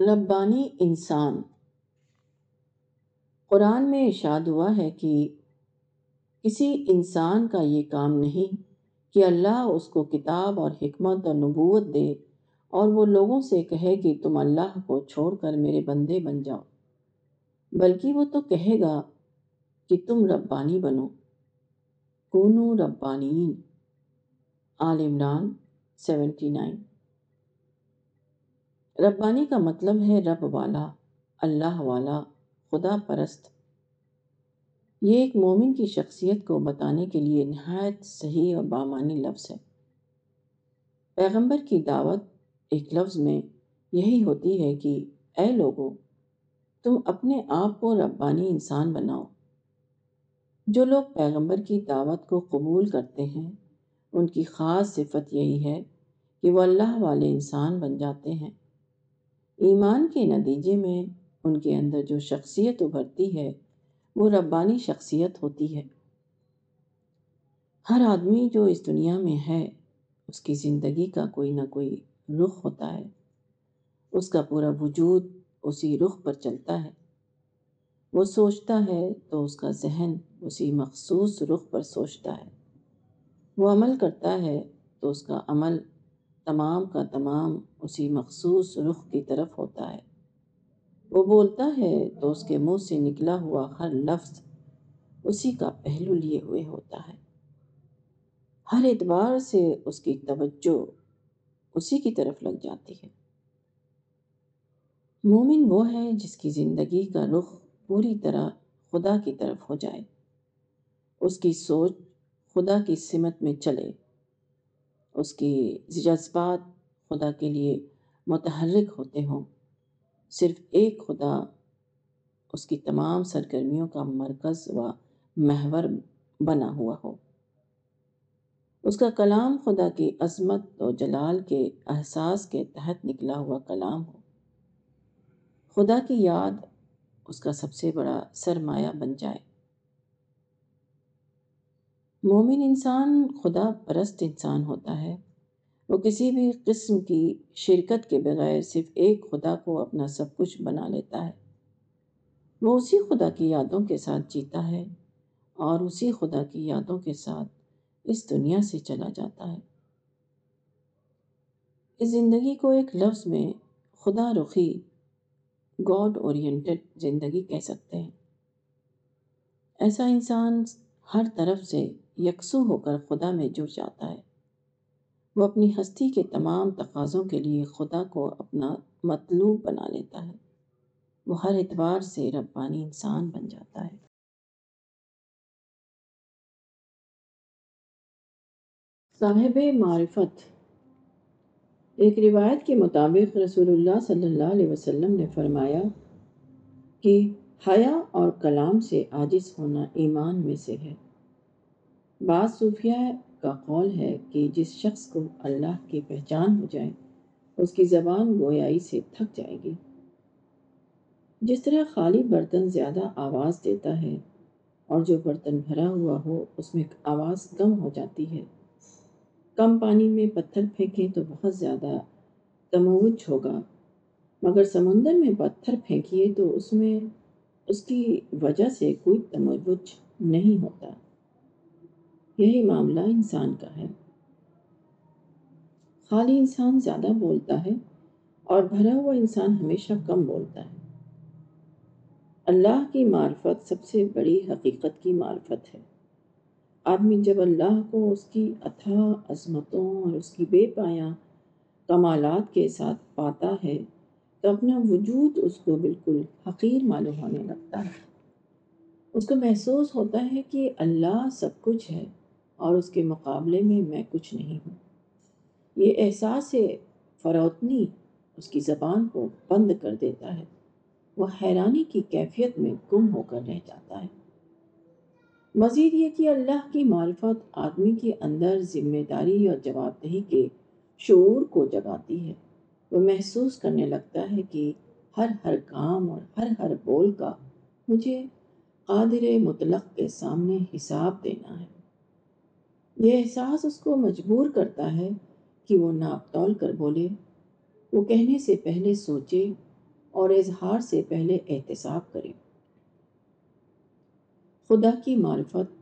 ربانی انسان قرآن میں ارشاد ہوا ہے کہ کسی انسان کا یہ کام نہیں کہ اللہ اس کو کتاب اور حکمت اور نبوت دے اور وہ لوگوں سے کہے کہ تم اللہ کو چھوڑ کر میرے بندے بن جاؤ بلکہ وہ تو کہے گا کہ تم ربانی بنو کونو ربانین عمران سیونٹی نائن ربانی کا مطلب ہے رب والا اللہ والا خدا پرست یہ ایک مومن کی شخصیت کو بتانے کے لیے نہایت صحیح اور بامانی لفظ ہے پیغمبر کی دعوت ایک لفظ میں یہی ہوتی ہے کہ اے لوگوں تم اپنے آپ کو ربانی انسان بناؤ جو لوگ پیغمبر کی دعوت کو قبول کرتے ہیں ان کی خاص صفت یہی ہے کہ وہ اللہ والے انسان بن جاتے ہیں ایمان کے نتیجے میں ان کے اندر جو شخصیت ابھرتی ہے وہ ربانی شخصیت ہوتی ہے ہر آدمی جو اس دنیا میں ہے اس کی زندگی کا کوئی نہ کوئی رخ ہوتا ہے اس کا پورا وجود اسی رخ پر چلتا ہے وہ سوچتا ہے تو اس کا ذہن اسی مخصوص رخ پر سوچتا ہے وہ عمل کرتا ہے تو اس کا عمل تمام کا تمام اسی مخصوص رخ کی طرف ہوتا ہے وہ بولتا ہے تو اس کے منہ سے نکلا ہوا ہر لفظ اسی کا پہلو لیے ہوئے ہوتا ہے ہر اعتبار سے اس کی توجہ اسی کی طرف لگ جاتی ہے مومن وہ ہے جس کی زندگی کا رخ پوری طرح خدا کی طرف ہو جائے اس کی سوچ خدا کی سمت میں چلے اس کی جذبات خدا کے لیے متحرک ہوتے ہوں صرف ایک خدا اس کی تمام سرگرمیوں کا مرکز و محور بنا ہوا ہو اس کا کلام خدا کی عظمت و جلال کے احساس کے تحت نکلا ہوا کلام ہو خدا کی یاد اس کا سب سے بڑا سرمایہ بن جائے مومن انسان خدا پرست انسان ہوتا ہے وہ کسی بھی قسم کی شرکت کے بغیر صرف ایک خدا کو اپنا سب کچھ بنا لیتا ہے وہ اسی خدا کی یادوں کے ساتھ جیتا ہے اور اسی خدا کی یادوں کے ساتھ اس دنیا سے چلا جاتا ہے اس زندگی کو ایک لفظ میں خدا رخی گاڈ اورینٹڈ زندگی کہہ سکتے ہیں ایسا انسان ہر طرف سے یکسو ہو کر خدا میں جڑ جاتا ہے وہ اپنی ہستی کے تمام تقاضوں کے لیے خدا کو اپنا مطلوب بنا لیتا ہے وہ ہر اعتبار سے ربانی انسان بن جاتا ہے صاحب معرفت ایک روایت کے مطابق رسول اللہ صلی اللہ علیہ وسلم نے فرمایا کہ حیا اور کلام سے عاجز ہونا ایمان میں سے ہے بعض صوفیہ کا قول ہے کہ جس شخص کو اللہ کی پہچان ہو جائے اس کی زبان گویائی سے تھک جائے گی جس طرح خالی برتن زیادہ آواز دیتا ہے اور جو برتن بھرا ہوا ہو اس میں آواز کم ہو جاتی ہے کم پانی میں پتھر پھینکیں تو بہت زیادہ تموج ہوگا مگر سمندر میں پتھر پھینکیے تو اس میں اس کی وجہ سے کوئی تموج نہیں ہوتا یہی معاملہ انسان کا ہے خالی انسان زیادہ بولتا ہے اور بھرا ہوا انسان ہمیشہ کم بولتا ہے اللہ کی معرفت سب سے بڑی حقیقت کی معرفت ہے آدمی جب اللہ کو اس کی اتھا عظمتوں اور اس کی بے پایا کمالات کے ساتھ پاتا ہے تو اپنا وجود اس کو بالکل حقیر معلوم ہونے لگتا ہے اس کو محسوس ہوتا ہے کہ اللہ سب کچھ ہے اور اس کے مقابلے میں میں کچھ نہیں ہوں یہ احساس ہے فروتنی اس کی زبان کو بند کر دیتا ہے وہ حیرانی کی کیفیت میں گم ہو کر رہ جاتا ہے مزید یہ کہ اللہ کی معرفت آدمی کے اندر ذمہ داری اور جواب دہی کے شعور کو جگاتی ہے تو محسوس کرنے لگتا ہے کہ ہر ہر کام اور ہر ہر بول کا مجھے قادر مطلق کے سامنے حساب دینا ہے یہ احساس اس کو مجبور کرتا ہے کہ وہ ناپ تول کر بولے وہ کہنے سے پہلے سوچے اور اظہار سے پہلے احتساب کرے خدا کی معرفت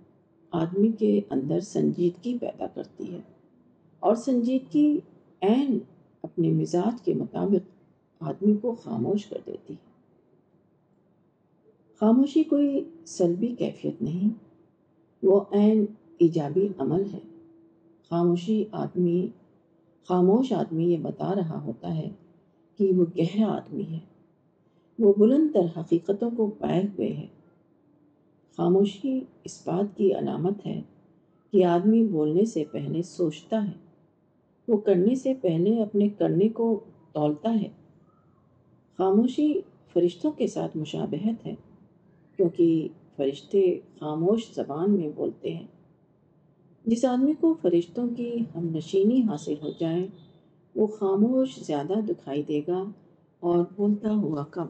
آدمی کے اندر سنجیدگی پیدا کرتی ہے اور سنجیدگی عین اپنے مزاج کے مطابق آدمی کو خاموش کر دیتی ہے خاموشی کوئی سلبی کیفیت نہیں وہ عین ایجابی عمل ہے خاموشی آدمی خاموش آدمی یہ بتا رہا ہوتا ہے کہ وہ گہرا آدمی ہے وہ بلند تر حقیقتوں کو پائے ہوئے ہے خاموشی اس بات کی علامت ہے کہ آدمی بولنے سے پہلے سوچتا ہے وہ کرنے سے پہلے اپنے کرنے کو تولتا ہے خاموشی فرشتوں کے ساتھ مشابہت ہے کیونکہ فرشتے خاموش زبان میں بولتے ہیں جس آدمی کو فرشتوں کی ہم نشینی حاصل ہو جائے وہ خاموش زیادہ دکھائی دے گا اور بولتا ہوا کم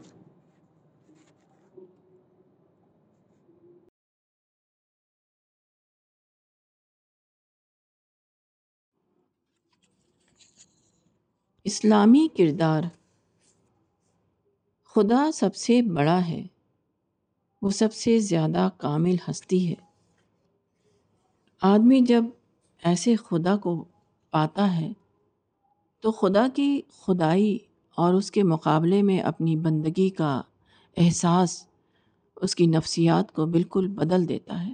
اسلامی کردار خدا سب سے بڑا ہے وہ سب سے زیادہ کامل ہستی ہے آدمی جب ایسے خدا کو پاتا ہے تو خدا کی خدائی اور اس کے مقابلے میں اپنی بندگی کا احساس اس کی نفسیات کو بالکل بدل دیتا ہے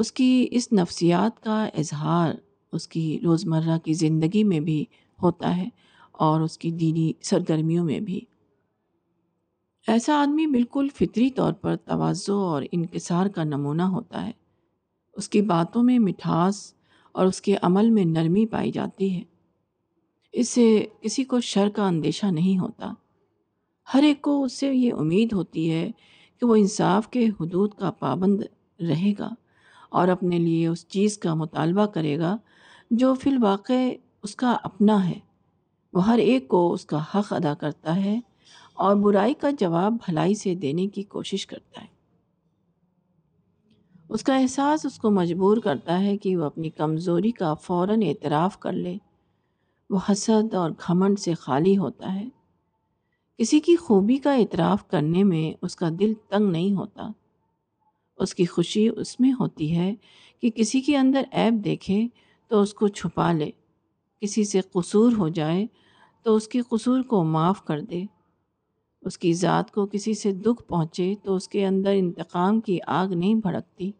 اس کی اس نفسیات کا اظہار اس کی روزمرہ کی زندگی میں بھی ہوتا ہے اور اس کی دینی سرگرمیوں میں بھی ایسا آدمی بالکل فطری طور پر توازو اور انکسار کا نمونہ ہوتا ہے اس کی باتوں میں مٹھاس اور اس کے عمل میں نرمی پائی جاتی ہے اس سے کسی کو شر کا اندیشہ نہیں ہوتا ہر ایک کو اس سے یہ امید ہوتی ہے کہ وہ انصاف کے حدود کا پابند رہے گا اور اپنے لیے اس چیز کا مطالبہ کرے گا جو فی الواقع اس کا اپنا ہے وہ ہر ایک کو اس کا حق ادا کرتا ہے اور برائی کا جواب بھلائی سے دینے کی کوشش کرتا ہے اس کا احساس اس کو مجبور کرتا ہے کہ وہ اپنی کمزوری کا فوراً اعتراف کر لے وہ حسد اور گھمنڈ سے خالی ہوتا ہے کسی کی خوبی کا اعتراف کرنے میں اس کا دل تنگ نہیں ہوتا اس کی خوشی اس میں ہوتی ہے کہ کسی کے اندر عیب دیکھے تو اس کو چھپا لے کسی سے قصور ہو جائے تو اس کی قصور کو معاف کر دے اس کی ذات کو کسی سے دکھ پہنچے تو اس کے اندر انتقام کی آگ نہیں بھڑکتی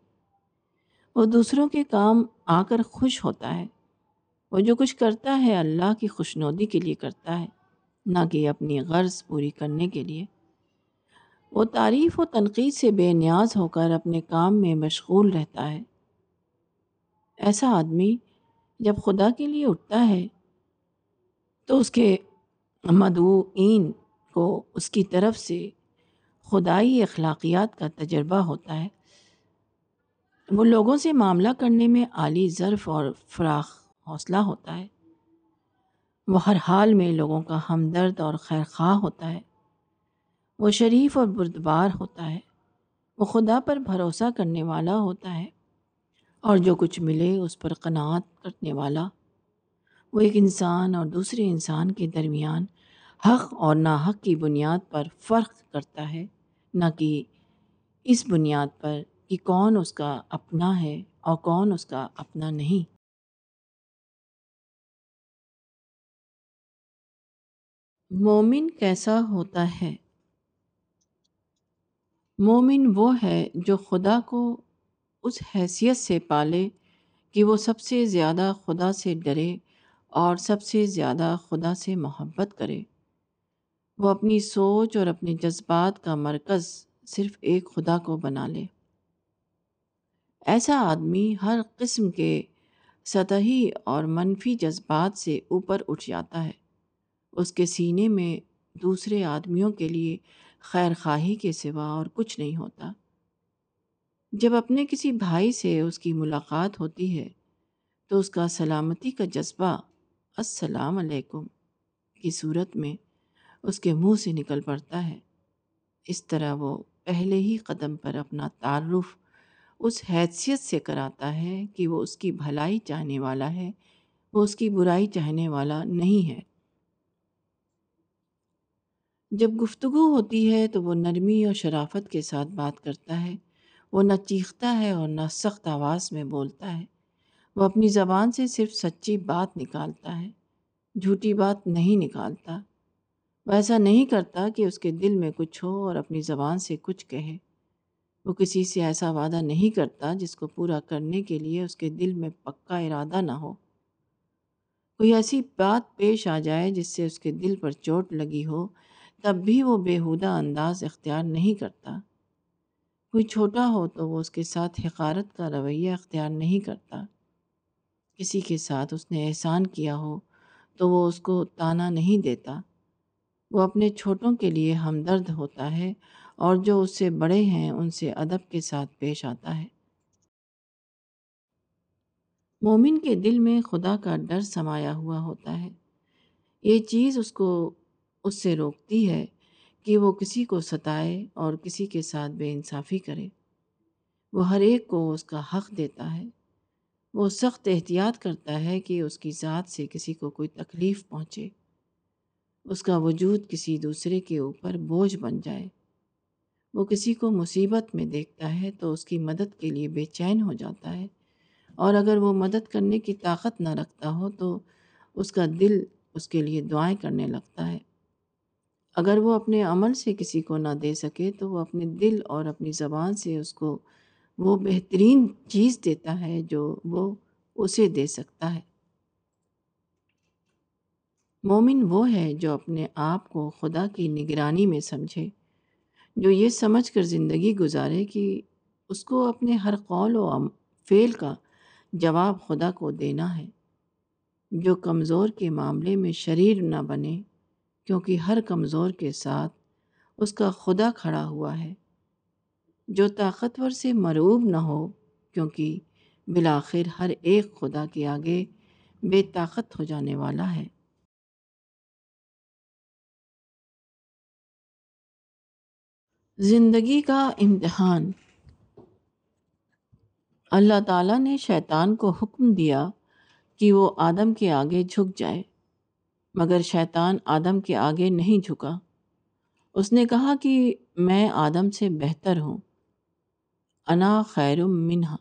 وہ دوسروں کے کام آ کر خوش ہوتا ہے وہ جو کچھ کرتا ہے اللہ کی خوشنودی کے لیے کرتا ہے نہ کہ اپنی غرض پوری کرنے کے لیے وہ تعریف و تنقید سے بے نیاز ہو کر اپنے کام میں مشغول رہتا ہے ایسا آدمی جب خدا کے لیے اٹھتا ہے تو اس کے مدعوین کو اس کی طرف سے خدائی اخلاقیات کا تجربہ ہوتا ہے وہ لوگوں سے معاملہ کرنے میں عالی ظرف اور فراخ حوصلہ ہوتا ہے وہ ہر حال میں لوگوں کا ہمدرد اور خیر خواہ ہوتا ہے وہ شریف اور بردبار ہوتا ہے وہ خدا پر بھروسہ کرنے والا ہوتا ہے اور جو کچھ ملے اس پر قناعت کرنے والا وہ ایک انسان اور دوسرے انسان کے درمیان حق اور ناحق حق کی بنیاد پر فرق کرتا ہے نہ کہ اس بنیاد پر کہ کون اس کا اپنا ہے اور کون اس کا اپنا نہیں مومن کیسا ہوتا ہے مومن وہ ہے جو خدا کو اس حیثیت سے پالے کہ وہ سب سے زیادہ خدا سے ڈرے اور سب سے زیادہ خدا سے محبت کرے وہ اپنی سوچ اور اپنے جذبات کا مرکز صرف ایک خدا کو بنا لے ایسا آدمی ہر قسم کے سطحی اور منفی جذبات سے اوپر اٹھ جاتا ہے اس کے سینے میں دوسرے آدمیوں کے لیے خیر خواہی کے سوا اور کچھ نہیں ہوتا جب اپنے کسی بھائی سے اس کی ملاقات ہوتی ہے تو اس کا سلامتی کا جذبہ السلام علیکم کی صورت میں اس کے منہ سے نکل پڑتا ہے اس طرح وہ پہلے ہی قدم پر اپنا تعارف اس حیثیت سے کراتا ہے کہ وہ اس کی بھلائی چاہنے والا ہے وہ اس کی برائی چاہنے والا نہیں ہے جب گفتگو ہوتی ہے تو وہ نرمی اور شرافت کے ساتھ بات کرتا ہے وہ نہ چیختا ہے اور نہ سخت آواز میں بولتا ہے وہ اپنی زبان سے صرف سچی بات نکالتا ہے جھوٹی بات نہیں نکالتا وہ ایسا نہیں کرتا کہ اس کے دل میں کچھ ہو اور اپنی زبان سے کچھ کہے وہ کسی سے ایسا وعدہ نہیں کرتا جس کو پورا کرنے کے لیے اس کے دل میں پکا ارادہ نہ ہو کوئی ایسی بات پیش آ جائے جس سے اس کے دل پر چوٹ لگی ہو تب بھی وہ بیہودہ انداز اختیار نہیں کرتا کوئی چھوٹا ہو تو وہ اس کے ساتھ حقارت کا رویہ اختیار نہیں کرتا کسی کے ساتھ اس نے احسان کیا ہو تو وہ اس کو تانا نہیں دیتا وہ اپنے چھوٹوں کے لیے ہمدرد ہوتا ہے اور جو اس سے بڑے ہیں ان سے ادب کے ساتھ پیش آتا ہے مومن کے دل میں خدا کا ڈر سمایا ہوا ہوتا ہے یہ چیز اس کو اس سے روکتی ہے کہ وہ کسی کو ستائے اور کسی کے ساتھ بے انصافی کرے وہ ہر ایک کو اس کا حق دیتا ہے وہ سخت احتیاط کرتا ہے کہ اس کی ذات سے کسی کو کوئی تکلیف پہنچے اس کا وجود کسی دوسرے کے اوپر بوجھ بن جائے وہ کسی کو مصیبت میں دیکھتا ہے تو اس کی مدد کے لیے بے چین ہو جاتا ہے اور اگر وہ مدد کرنے کی طاقت نہ رکھتا ہو تو اس کا دل اس کے لیے دعائیں کرنے لگتا ہے اگر وہ اپنے عمل سے کسی کو نہ دے سکے تو وہ اپنے دل اور اپنی زبان سے اس کو وہ بہترین چیز دیتا ہے جو وہ اسے دے سکتا ہے مومن وہ ہے جو اپنے آپ کو خدا کی نگرانی میں سمجھے جو یہ سمجھ کر زندگی گزارے کہ اس کو اپنے ہر قول و فعل کا جواب خدا کو دینا ہے جو کمزور کے معاملے میں شریر نہ بنے کیونکہ ہر کمزور کے ساتھ اس کا خدا کھڑا ہوا ہے جو طاقتور سے مرعوب نہ ہو کیونکہ بالآخر ہر ایک خدا کے آگے بے طاقت ہو جانے والا ہے زندگی کا امتحان اللہ تعالیٰ نے شیطان کو حکم دیا کہ وہ آدم کے آگے جھک جائے مگر شیطان آدم کے آگے نہیں جھکا اس نے کہا کہ میں آدم سے بہتر ہوں انا خیر منہا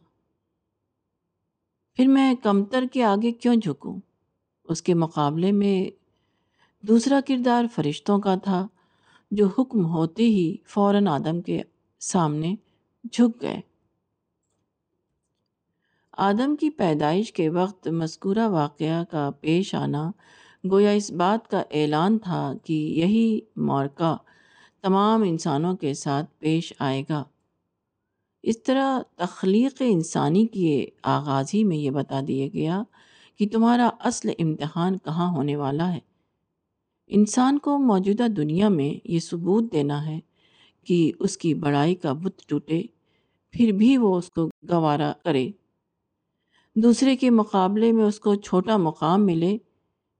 پھر میں کمتر کے آگے کیوں جھکوں اس کے مقابلے میں دوسرا کردار فرشتوں کا تھا جو حکم ہوتے ہی فوراً آدم کے سامنے جھک گئے آدم کی پیدائش کے وقت مذکورہ واقعہ کا پیش آنا گویا اس بات کا اعلان تھا کہ یہی مورکا تمام انسانوں کے ساتھ پیش آئے گا اس طرح تخلیق انسانی کی آغاز ہی میں یہ بتا دیا گیا کہ تمہارا اصل امتحان کہاں ہونے والا ہے انسان کو موجودہ دنیا میں یہ ثبوت دینا ہے کہ اس کی بڑائی کا بت ٹوٹے پھر بھی وہ اس کو گوارا کرے دوسرے کے مقابلے میں اس کو چھوٹا مقام ملے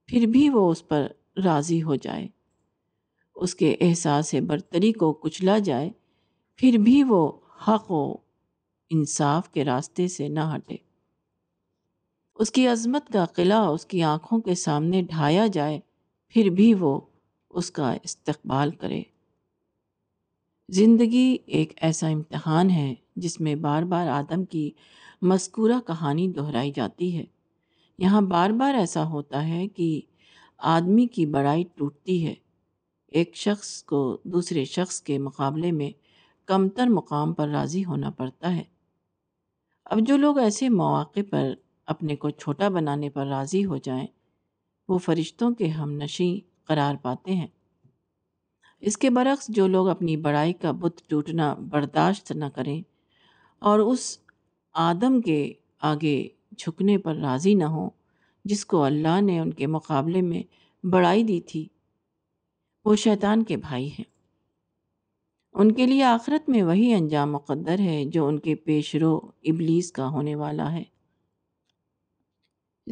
پھر بھی وہ اس پر راضی ہو جائے اس کے احساس برتری کو کچلا جائے پھر بھی وہ حق و انصاف کے راستے سے نہ ہٹے اس کی عظمت کا قلعہ اس کی آنکھوں کے سامنے ڈھایا جائے پھر بھی وہ اس کا استقبال کرے زندگی ایک ایسا امتحان ہے جس میں بار بار آدم کی مذکورہ کہانی دہرائی جاتی ہے یہاں بار بار ایسا ہوتا ہے کہ آدمی کی بڑائی ٹوٹتی ہے ایک شخص کو دوسرے شخص کے مقابلے میں کم تر مقام پر راضی ہونا پڑتا ہے اب جو لوگ ایسے مواقع پر اپنے کو چھوٹا بنانے پر راضی ہو جائیں وہ فرشتوں کے ہم نشیں قرار پاتے ہیں اس کے برعکس جو لوگ اپنی بڑائی کا بت ٹوٹنا برداشت نہ کریں اور اس آدم کے آگے جھکنے پر راضی نہ ہوں جس کو اللہ نے ان کے مقابلے میں بڑھائی دی تھی وہ شیطان کے بھائی ہیں ان کے لیے آخرت میں وہی انجام مقدر ہے جو ان کے پیش رو ابلیس کا ہونے والا ہے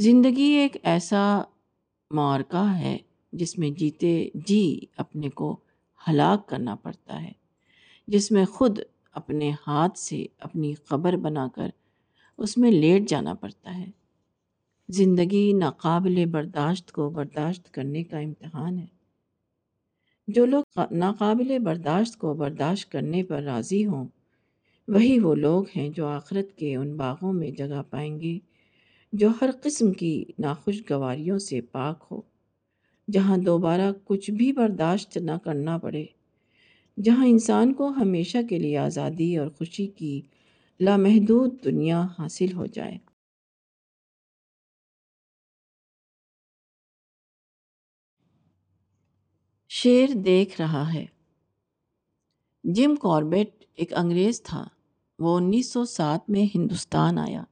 زندگی ایک ایسا معرکہ ہے جس میں جیتے جی اپنے کو ہلاک کرنا پڑتا ہے جس میں خود اپنے ہاتھ سے اپنی قبر بنا کر اس میں لیٹ جانا پڑتا ہے زندگی ناقابل برداشت کو برداشت کرنے کا امتحان ہے جو لوگ ناقابل برداشت کو برداشت کرنے پر راضی ہوں وہی وہ لوگ ہیں جو آخرت کے ان باغوں میں جگہ پائیں گے جو ہر قسم کی ناخوشگواریوں سے پاک ہو جہاں دوبارہ کچھ بھی برداشت نہ کرنا پڑے جہاں انسان کو ہمیشہ کے لیے آزادی اور خوشی کی لامحدود دنیا حاصل ہو جائے شیر دیکھ رہا ہے جم کاربیٹ ایک انگریز تھا وہ انیس سو سات میں ہندوستان آیا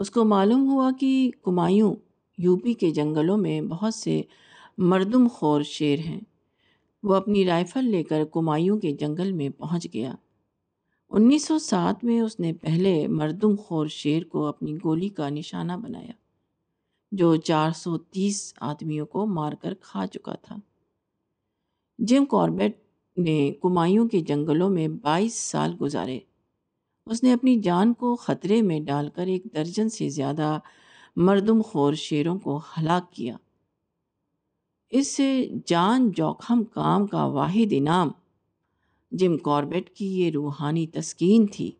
اس کو معلوم ہوا کہ کمایوں یو پی کے جنگلوں میں بہت سے مردم خور شیر ہیں وہ اپنی رائفل لے کر کمایوں کے جنگل میں پہنچ گیا انیس سو سات میں اس نے پہلے مردم خور شیر کو اپنی گولی کا نشانہ بنایا جو چار سو تیس آدمیوں کو مار کر کھا چکا تھا جم کاربیٹ نے کمایوں کے جنگلوں میں بائیس سال گزارے اس نے اپنی جان کو خطرے میں ڈال کر ایک درجن سے زیادہ مردم خور شیروں کو ہلاک کیا اس سے جان جوکھم کام کا واحد انعام جم کاربٹ کی یہ روحانی تسکین تھی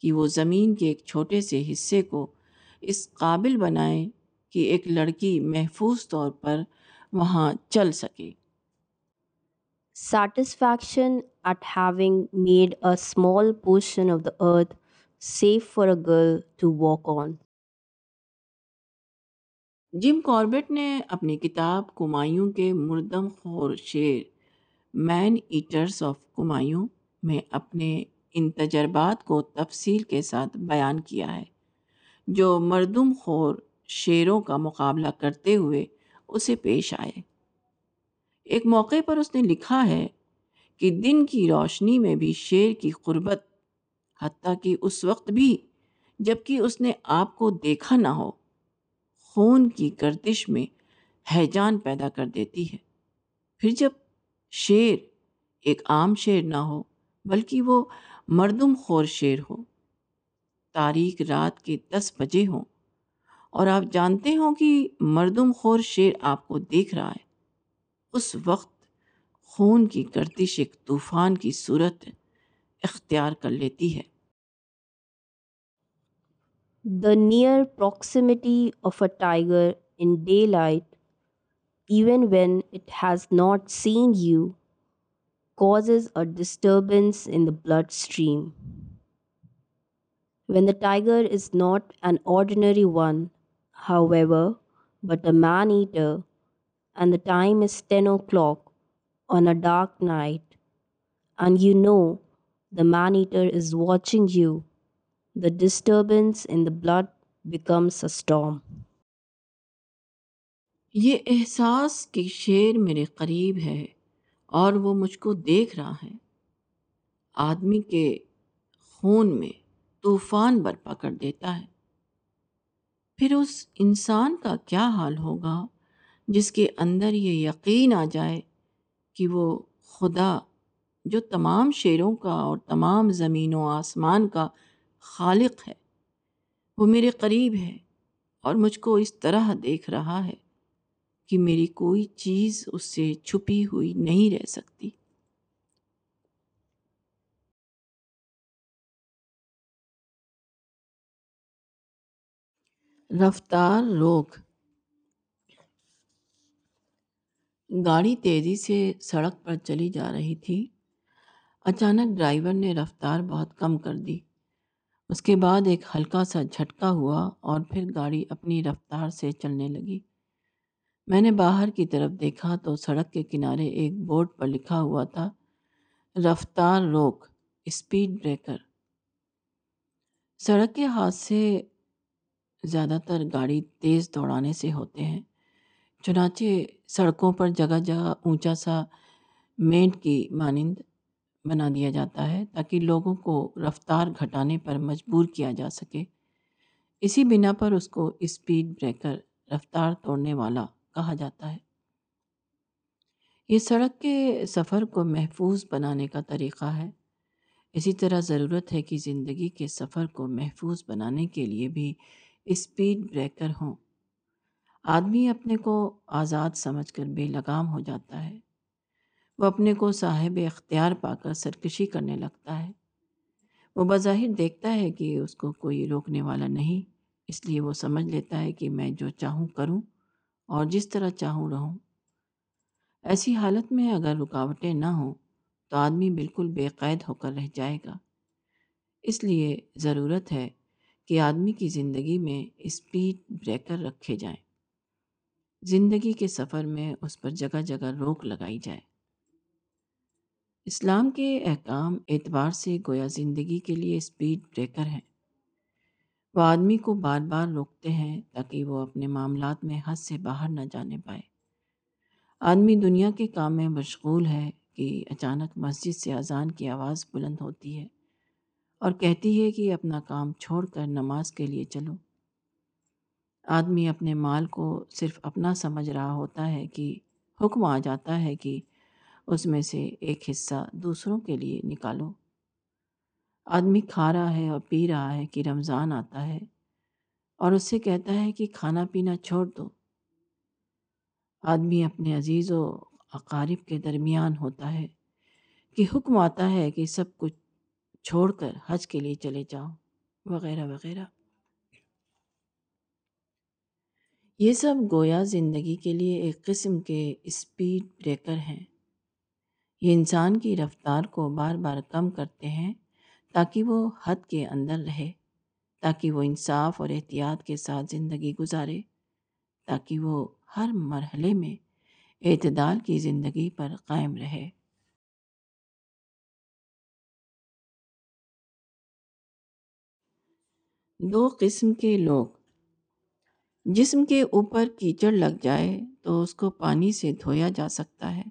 کہ وہ زمین کے ایک چھوٹے سے حصے کو اس قابل بنائیں کہ ایک لڑکی محفوظ طور پر وہاں چل سکے satisfaction at having made a small portion of the earth safe for a girl to walk on Jim Corbett نے اپنی کتاب کمایوں کے مردم خور شعر مین ایٹرز آف کمایوں میں اپنے ان تجربات کو تفصیل کے ساتھ بیان کیا ہے جو مردم خور شیروں کا مقابلہ کرتے ہوئے اسے پیش آئے ایک موقع پر اس نے لکھا ہے کہ دن کی روشنی میں بھی شیر کی قربت حتیٰ کہ اس وقت بھی جب کہ اس نے آپ کو دیکھا نہ ہو خون کی گردش میں حیجان پیدا کر دیتی ہے پھر جب شیر ایک عام شعر نہ ہو بلکہ وہ مردم خور شیر ہو تاریخ رات کے دس بجے ہوں اور آپ جانتے ہوں کہ مردم خور شیر آپ کو دیکھ رہا ہے اس وقت خون کی گردش ایک طوفان کی صورت اختیار کر لیتی ہے the near proximity of a tiger in daylight even when it has not seen you, causes a disturbance in the bloodstream. When the tiger is not an ordinary one, however, but a man-eater, and the time is 10 o'clock on a dark night, and you know the man-eater is watching you, the disturbance in the blood becomes a storm. یہ احساس کہ شیر میرے قریب ہے اور وہ مجھ کو دیکھ رہا ہے آدمی کے خون میں طوفان برپا کر دیتا ہے پھر اس انسان کا کیا حال ہوگا جس کے اندر یہ یقین آ جائے کہ وہ خدا جو تمام شیروں کا اور تمام زمین و آسمان کا خالق ہے وہ میرے قریب ہے اور مجھ کو اس طرح دیکھ رہا ہے کہ میری کوئی چیز اس سے چھپی ہوئی نہیں رہ سکتی رفتار روک گاڑی تیزی سے سڑک پر چلی جا رہی تھی اچانک ڈرائیور نے رفتار بہت کم کر دی اس کے بعد ایک ہلکا سا جھٹکا ہوا اور پھر گاڑی اپنی رفتار سے چلنے لگی میں نے باہر کی طرف دیکھا تو سڑک کے کنارے ایک بورڈ پر لکھا ہوا تھا رفتار روک اسپیڈ بریکر سڑک کے ہاتھ سے زیادہ تر گاڑی تیز دوڑانے سے ہوتے ہیں چنانچہ سڑکوں پر جگہ جگہ اونچا سا مینٹ کی مانند بنا دیا جاتا ہے تاکہ لوگوں کو رفتار گھٹانے پر مجبور کیا جا سکے اسی بنا پر اس کو اسپیڈ بریکر رفتار توڑنے والا کہا جاتا ہے یہ سڑک کے سفر کو محفوظ بنانے کا طریقہ ہے اسی طرح ضرورت ہے کہ زندگی کے سفر کو محفوظ بنانے کے لیے بھی اسپیڈ بریکر ہوں آدمی اپنے کو آزاد سمجھ کر بے لگام ہو جاتا ہے وہ اپنے کو صاحب اختیار پا کر سرکشی کرنے لگتا ہے وہ بظاہر دیکھتا ہے کہ اس کو کوئی روکنے والا نہیں اس لیے وہ سمجھ لیتا ہے کہ میں جو چاہوں کروں اور جس طرح چاہوں رہوں ایسی حالت میں اگر رکاوٹیں نہ ہوں تو آدمی بالکل بے قید ہو کر رہ جائے گا اس لیے ضرورت ہے کہ آدمی کی زندگی میں اسپیڈ بریکر رکھے جائیں زندگی کے سفر میں اس پر جگہ جگہ روک لگائی جائے اسلام کے احکام اعتبار سے گویا زندگی کے لیے اسپیڈ بریکر ہیں وہ آدمی کو بار بار روکتے ہیں تاکہ وہ اپنے معاملات میں حد سے باہر نہ جانے پائے آدمی دنیا کے کام میں مشغول ہے کہ اچانک مسجد سے اذان کی آواز بلند ہوتی ہے اور کہتی ہے کہ اپنا کام چھوڑ کر نماز کے لیے چلو آدمی اپنے مال کو صرف اپنا سمجھ رہا ہوتا ہے کہ حکم آ جاتا ہے کہ اس میں سے ایک حصہ دوسروں کے لیے نکالو آدمی کھا رہا ہے اور پی رہا ہے کہ رمضان آتا ہے اور اس سے کہتا ہے کہ کھانا پینا چھوڑ دو آدمی اپنے عزیز و اقارب کے درمیان ہوتا ہے کہ حکم آتا ہے کہ سب کچھ چھوڑ کر حج کے لیے چلے جاؤ وغیرہ وغیرہ یہ سب گویا زندگی کے لیے ایک قسم کے اسپیڈ بریکر ہیں یہ انسان کی رفتار کو بار بار کم کرتے ہیں تاکہ وہ حد کے اندر رہے تاکہ وہ انصاف اور احتیاط کے ساتھ زندگی گزارے تاکہ وہ ہر مرحلے میں اعتدال کی زندگی پر قائم رہے دو قسم کے لوگ جسم کے اوپر کیچڑ لگ جائے تو اس کو پانی سے دھویا جا سکتا ہے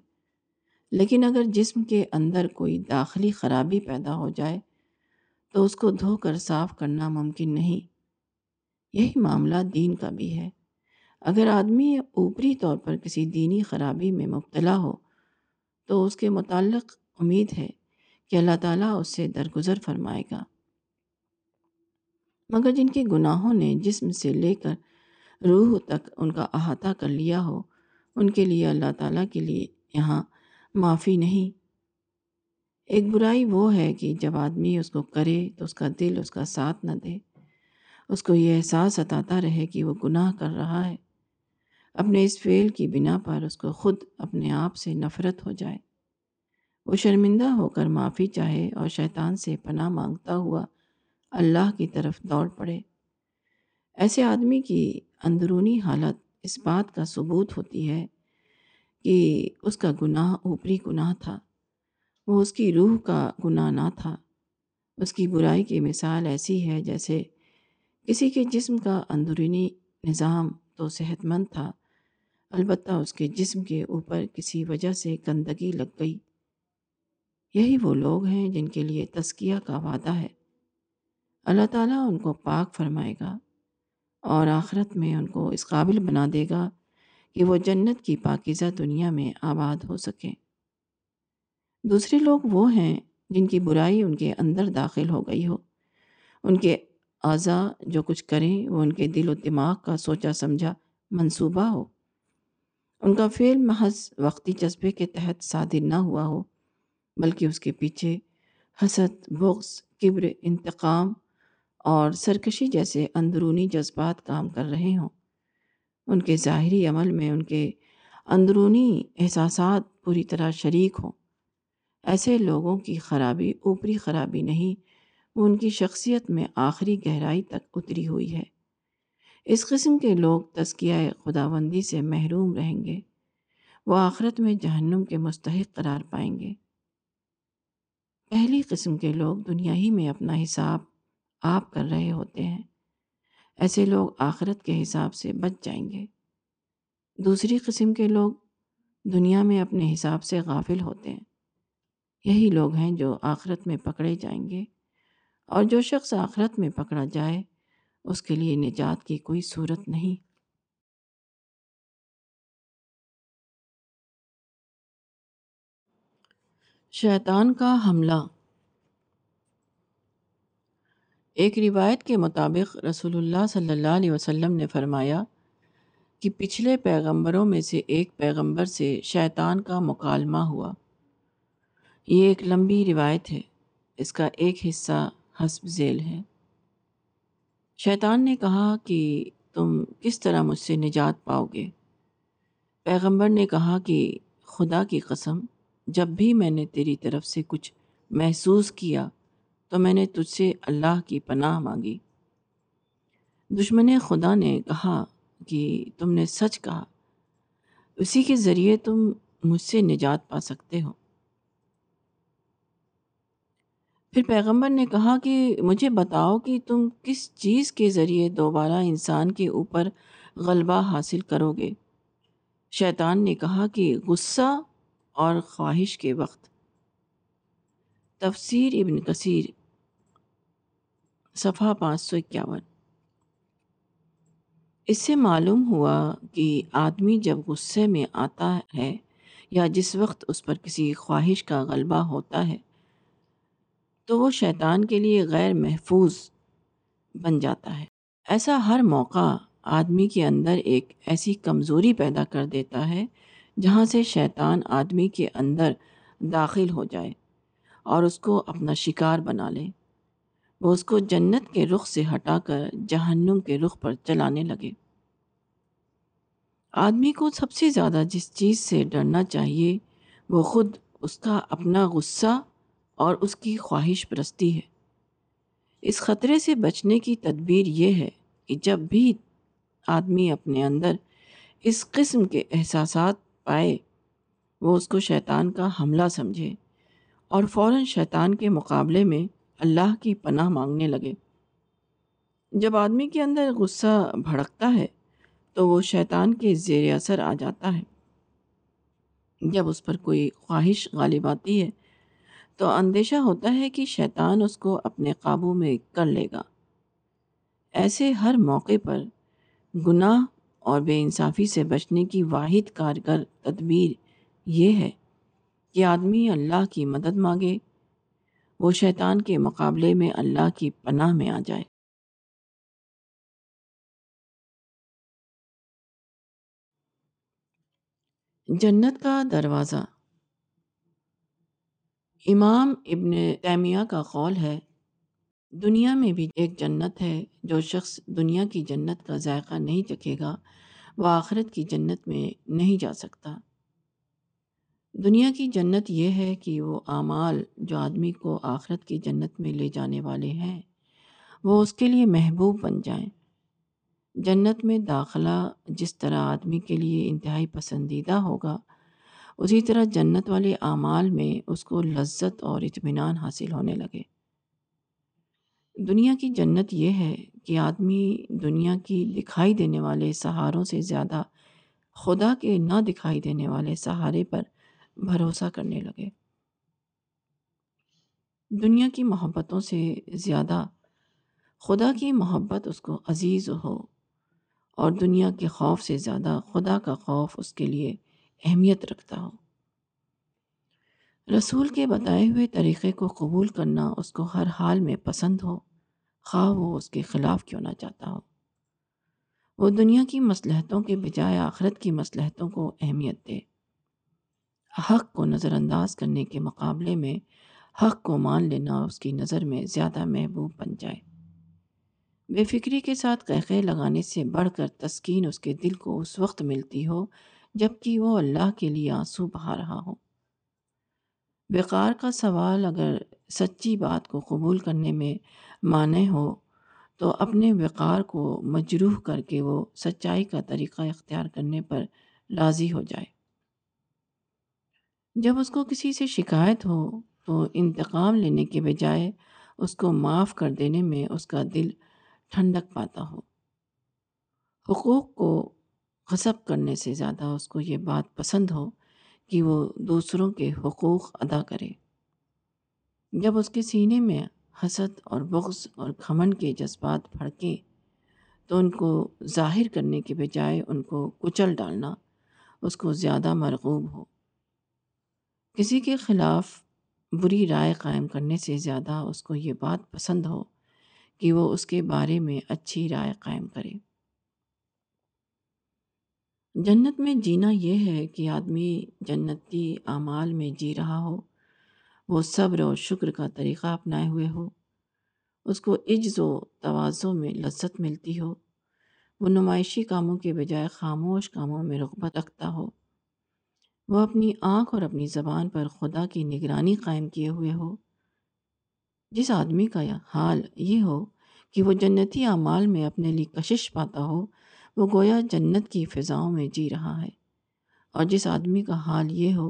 لیکن اگر جسم کے اندر کوئی داخلی خرابی پیدا ہو جائے تو اس کو دھو کر صاف کرنا ممکن نہیں یہی معاملہ دین کا بھی ہے اگر آدمی اوپری طور پر کسی دینی خرابی میں مبتلا ہو تو اس کے متعلق امید ہے کہ اللہ تعالیٰ اس سے درگزر فرمائے گا مگر جن کے گناہوں نے جسم سے لے کر روح تک ان کا احاطہ کر لیا ہو ان کے لیے اللہ تعالیٰ کے لیے یہاں معافی نہیں ایک برائی وہ ہے کہ جب آدمی اس کو کرے تو اس کا دل اس کا ساتھ نہ دے اس کو یہ احساس اتاتا رہے کہ وہ گناہ کر رہا ہے اپنے اس فعل کی بنا پر اس کو خود اپنے آپ سے نفرت ہو جائے وہ شرمندہ ہو کر معافی چاہے اور شیطان سے پناہ مانگتا ہوا اللہ کی طرف دوڑ پڑے ایسے آدمی کی اندرونی حالت اس بات کا ثبوت ہوتی ہے کہ اس کا گناہ اوپری گناہ تھا وہ اس کی روح کا گناہ نہ تھا اس کی برائی کی مثال ایسی ہے جیسے کسی کے جسم کا اندرونی نظام تو صحت مند تھا البتہ اس کے جسم کے اوپر کسی وجہ سے گندگی لگ گئی یہی وہ لوگ ہیں جن کے لیے تسکیہ کا وعدہ ہے اللہ تعالیٰ ان کو پاک فرمائے گا اور آخرت میں ان کو اس قابل بنا دے گا کہ وہ جنت کی پاکیزہ دنیا میں آباد ہو سکیں دوسرے لوگ وہ ہیں جن کی برائی ان کے اندر داخل ہو گئی ہو ان کے اعضا جو کچھ کریں وہ ان کے دل و دماغ کا سوچا سمجھا منصوبہ ہو ان کا فعل محض وقتی جذبے کے تحت صادر نہ ہوا ہو بلکہ اس کے پیچھے حسد بغض قبر انتقام اور سرکشی جیسے اندرونی جذبات کام کر رہے ہوں ان کے ظاہری عمل میں ان کے اندرونی احساسات پوری طرح شریک ہوں ایسے لوگوں کی خرابی اوپری خرابی نہیں وہ ان کی شخصیت میں آخری گہرائی تک اتری ہوئی ہے اس قسم کے لوگ تزکیہ خداوندی سے محروم رہیں گے وہ آخرت میں جہنم کے مستحق قرار پائیں گے پہلی قسم کے لوگ دنیا ہی میں اپنا حساب آپ کر رہے ہوتے ہیں ایسے لوگ آخرت کے حساب سے بچ جائیں گے دوسری قسم کے لوگ دنیا میں اپنے حساب سے غافل ہوتے ہیں یہی لوگ ہیں جو آخرت میں پکڑے جائیں گے اور جو شخص آخرت میں پکڑا جائے اس کے لیے نجات کی کوئی صورت نہیں شیطان کا حملہ ایک روایت کے مطابق رسول اللہ صلی اللہ علیہ وسلم نے فرمایا کہ پچھلے پیغمبروں میں سے ایک پیغمبر سے شیطان کا مکالمہ ہوا یہ ایک لمبی روایت ہے اس کا ایک حصہ حسب ذیل ہے شیطان نے کہا کہ تم کس طرح مجھ سے نجات پاؤ گے پیغمبر نے کہا کہ خدا کی قسم جب بھی میں نے تیری طرف سے کچھ محسوس کیا تو میں نے تجھ سے اللہ کی پناہ مانگی دشمن خدا نے کہا کہ تم نے سچ کہا اسی کے ذریعے تم مجھ سے نجات پا سکتے ہو پھر پیغمبر نے کہا کہ مجھے بتاؤ کہ تم کس چیز کے ذریعے دوبارہ انسان کے اوپر غلبہ حاصل کرو گے شیطان نے کہا کہ غصہ اور خواہش کے وقت تفسیر ابن کثیر صفحہ پانچ سو اکیاون اس سے معلوم ہوا کہ آدمی جب غصے میں آتا ہے یا جس وقت اس پر کسی خواہش کا غلبہ ہوتا ہے تو وہ شیطان کے لیے غیر محفوظ بن جاتا ہے ایسا ہر موقع آدمی کے اندر ایک ایسی کمزوری پیدا کر دیتا ہے جہاں سے شیطان آدمی کے اندر داخل ہو جائے اور اس کو اپنا شکار بنا لے وہ اس کو جنت کے رخ سے ہٹا کر جہنم کے رخ پر چلانے لگے آدمی کو سب سے زیادہ جس چیز سے ڈرنا چاہیے وہ خود اس کا اپنا غصہ اور اس کی خواہش پرستی ہے اس خطرے سے بچنے کی تدبیر یہ ہے کہ جب بھی آدمی اپنے اندر اس قسم کے احساسات پائے وہ اس کو شیطان کا حملہ سمجھے اور فوراً شیطان کے مقابلے میں اللہ کی پناہ مانگنے لگے جب آدمی کے اندر غصہ بھڑکتا ہے تو وہ شیطان کے زیر اثر آ جاتا ہے جب اس پر کوئی خواہش غالب آتی ہے تو اندیشہ ہوتا ہے کہ شیطان اس کو اپنے قابو میں کر لے گا ایسے ہر موقع پر گناہ اور بے انصافی سے بچنے کی واحد کارگر تدبیر یہ ہے کہ آدمی اللہ کی مدد مانگے وہ شیطان کے مقابلے میں اللہ کی پناہ میں آ جائے جنت کا دروازہ امام ابن تیمیہ کا قول ہے دنیا میں بھی ایک جنت ہے جو شخص دنیا کی جنت کا ذائقہ نہیں چکھے گا وہ آخرت کی جنت میں نہیں جا سکتا دنیا کی جنت یہ ہے کہ وہ اعمال جو آدمی کو آخرت کی جنت میں لے جانے والے ہیں وہ اس کے لیے محبوب بن جائیں جنت میں داخلہ جس طرح آدمی کے لیے انتہائی پسندیدہ ہوگا اسی طرح جنت والے اعمال میں اس کو لذت اور اطمینان حاصل ہونے لگے دنیا کی جنت یہ ہے کہ آدمی دنیا کی دکھائی دینے والے سہاروں سے زیادہ خدا کے نہ دکھائی دینے والے سہارے پر بھروسہ کرنے لگے دنیا کی محبتوں سے زیادہ خدا کی محبت اس کو عزیز ہو اور دنیا کے خوف سے زیادہ خدا کا خوف اس کے لیے اہمیت رکھتا ہو رسول کے بتائے ہوئے طریقے کو قبول کرنا اس کو ہر حال میں پسند ہو خواہ وہ اس کے خلاف کیوں نہ چاہتا ہو وہ دنیا کی مصلحتوں کے بجائے آخرت کی مصلحتوں کو اہمیت دے حق کو نظر انداز کرنے کے مقابلے میں حق کو مان لینا اس کی نظر میں زیادہ محبوب بن جائے بے فکری کے ساتھ قہقے لگانے سے بڑھ کر تسکین اس کے دل کو اس وقت ملتی ہو جب کہ وہ اللہ کے لیے آنسو بہا رہا ہو وقار کا سوال اگر سچی بات کو قبول کرنے میں مانے ہو تو اپنے وقار کو مجروح کر کے وہ سچائی کا طریقہ اختیار کرنے پر راضی ہو جائے جب اس کو کسی سے شکایت ہو تو انتقام لینے کے بجائے اس کو معاف کر دینے میں اس کا دل ٹھنڈک پاتا ہو حقوق کو غصب کرنے سے زیادہ اس کو یہ بات پسند ہو کہ وہ دوسروں کے حقوق ادا کرے جب اس کے سینے میں حسد اور بغض اور کھمن کے جذبات پھڑکیں تو ان کو ظاہر کرنے کے بجائے ان کو کچل ڈالنا اس کو زیادہ مرغوب ہو کسی کے خلاف بری رائے قائم کرنے سے زیادہ اس کو یہ بات پسند ہو کہ وہ اس کے بارے میں اچھی رائے قائم کرے جنت میں جینا یہ ہے کہ آدمی جنتی اعمال میں جی رہا ہو وہ صبر اور شکر کا طریقہ اپنائے ہوئے ہو اس کو عجز و توازوں میں لذت ملتی ہو وہ نمائشی کاموں کے بجائے خاموش کاموں میں رغبت رکھتا ہو وہ اپنی آنکھ اور اپنی زبان پر خدا کی نگرانی قائم کیے ہوئے ہو جس آدمی کا حال یہ ہو کہ وہ جنتی اعمال میں اپنے لیے کشش پاتا ہو وہ گویا جنت کی فضاؤں میں جی رہا ہے اور جس آدمی کا حال یہ ہو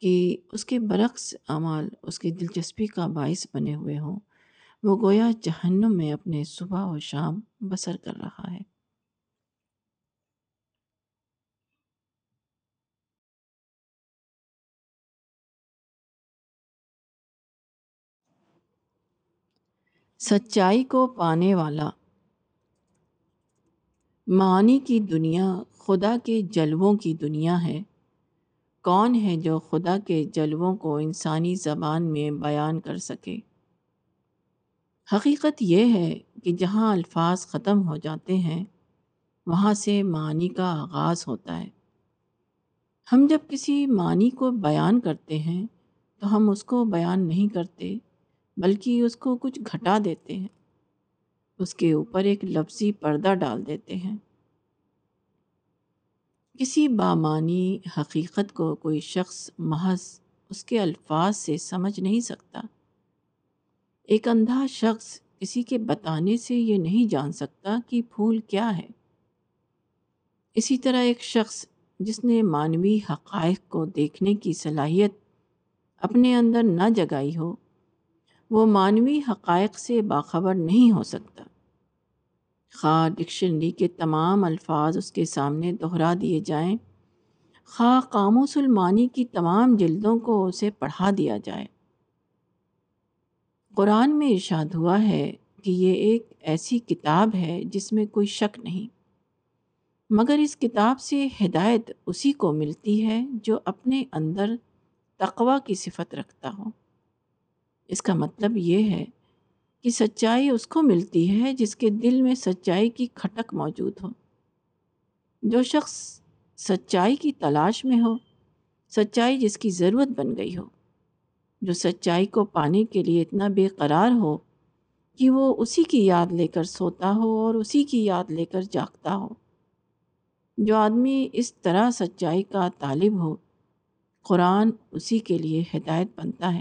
کہ اس کے برعکس اعمال اس کی دلچسپی کا باعث بنے ہوئے ہوں وہ گویا جہنم میں اپنے صبح و شام بسر کر رہا ہے سچائی کو پانے والا معانی کی دنیا خدا کے جلووں کی دنیا ہے کون ہے جو خدا کے جلووں کو انسانی زبان میں بیان کر سکے حقیقت یہ ہے کہ جہاں الفاظ ختم ہو جاتے ہیں وہاں سے معنی کا آغاز ہوتا ہے ہم جب کسی معنی کو بیان کرتے ہیں تو ہم اس کو بیان نہیں کرتے بلکہ اس کو کچھ گھٹا دیتے ہیں اس کے اوپر ایک لفظی پردہ ڈال دیتے ہیں کسی بامانی حقیقت کو کوئی شخص محض اس کے الفاظ سے سمجھ نہیں سکتا ایک اندھا شخص کسی کے بتانے سے یہ نہیں جان سکتا کہ پھول کیا ہے اسی طرح ایک شخص جس نے معنوی حقائق کو دیکھنے کی صلاحیت اپنے اندر نہ جگائی ہو وہ معنوی حقائق سے باخبر نہیں ہو سکتا خواہ ڈکشنری کے تمام الفاظ اس کے سامنے دہرا دیے جائیں خواہ قاموس المانی سلمانی کی تمام جلدوں کو اسے پڑھا دیا جائے قرآن میں ارشاد ہوا ہے کہ یہ ایک ایسی کتاب ہے جس میں کوئی شک نہیں مگر اس کتاب سے ہدایت اسی کو ملتی ہے جو اپنے اندر تقوی کی صفت رکھتا ہو اس کا مطلب یہ ہے کہ سچائی اس کو ملتی ہے جس کے دل میں سچائی کی کھٹک موجود ہو جو شخص سچائی کی تلاش میں ہو سچائی جس کی ضرورت بن گئی ہو جو سچائی کو پانے کے لیے اتنا بے قرار ہو کہ وہ اسی کی یاد لے کر سوتا ہو اور اسی کی یاد لے کر جاگتا ہو جو آدمی اس طرح سچائی کا طالب ہو قرآن اسی کے لیے ہدایت بنتا ہے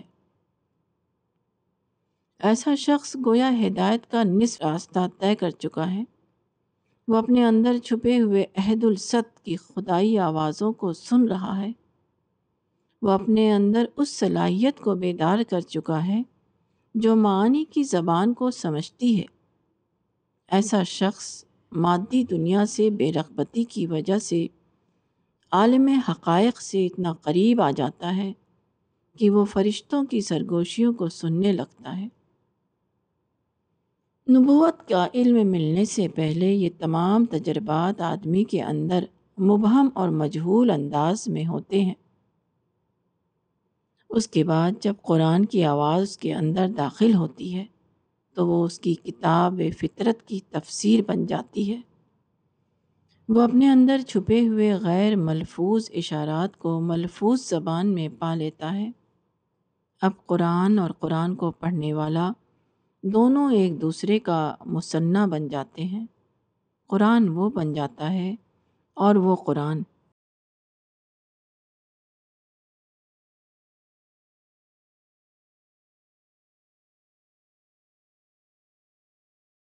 ایسا شخص گویا ہدایت کا نصف راستہ طے کر چکا ہے وہ اپنے اندر چھپے ہوئے الست کی خدائی آوازوں کو سن رہا ہے وہ اپنے اندر اس صلاحیت کو بیدار کر چکا ہے جو معانی کی زبان کو سمجھتی ہے ایسا شخص مادی دنیا سے بے رغبتی کی وجہ سے عالم حقائق سے اتنا قریب آ جاتا ہے کہ وہ فرشتوں کی سرگوشیوں کو سننے لگتا ہے نبوت کا علم ملنے سے پہلے یہ تمام تجربات آدمی کے اندر مبہم اور مجہول انداز میں ہوتے ہیں اس کے بعد جب قرآن کی آواز اس کے اندر داخل ہوتی ہے تو وہ اس کی کتاب فطرت کی تفسیر بن جاتی ہے وہ اپنے اندر چھپے ہوئے غیر ملفوظ اشارات کو ملفوظ زبان میں پا لیتا ہے اب قرآن اور قرآن کو پڑھنے والا دونوں ایک دوسرے کا مصنع بن جاتے ہیں قرآن وہ بن جاتا ہے اور وہ قرآن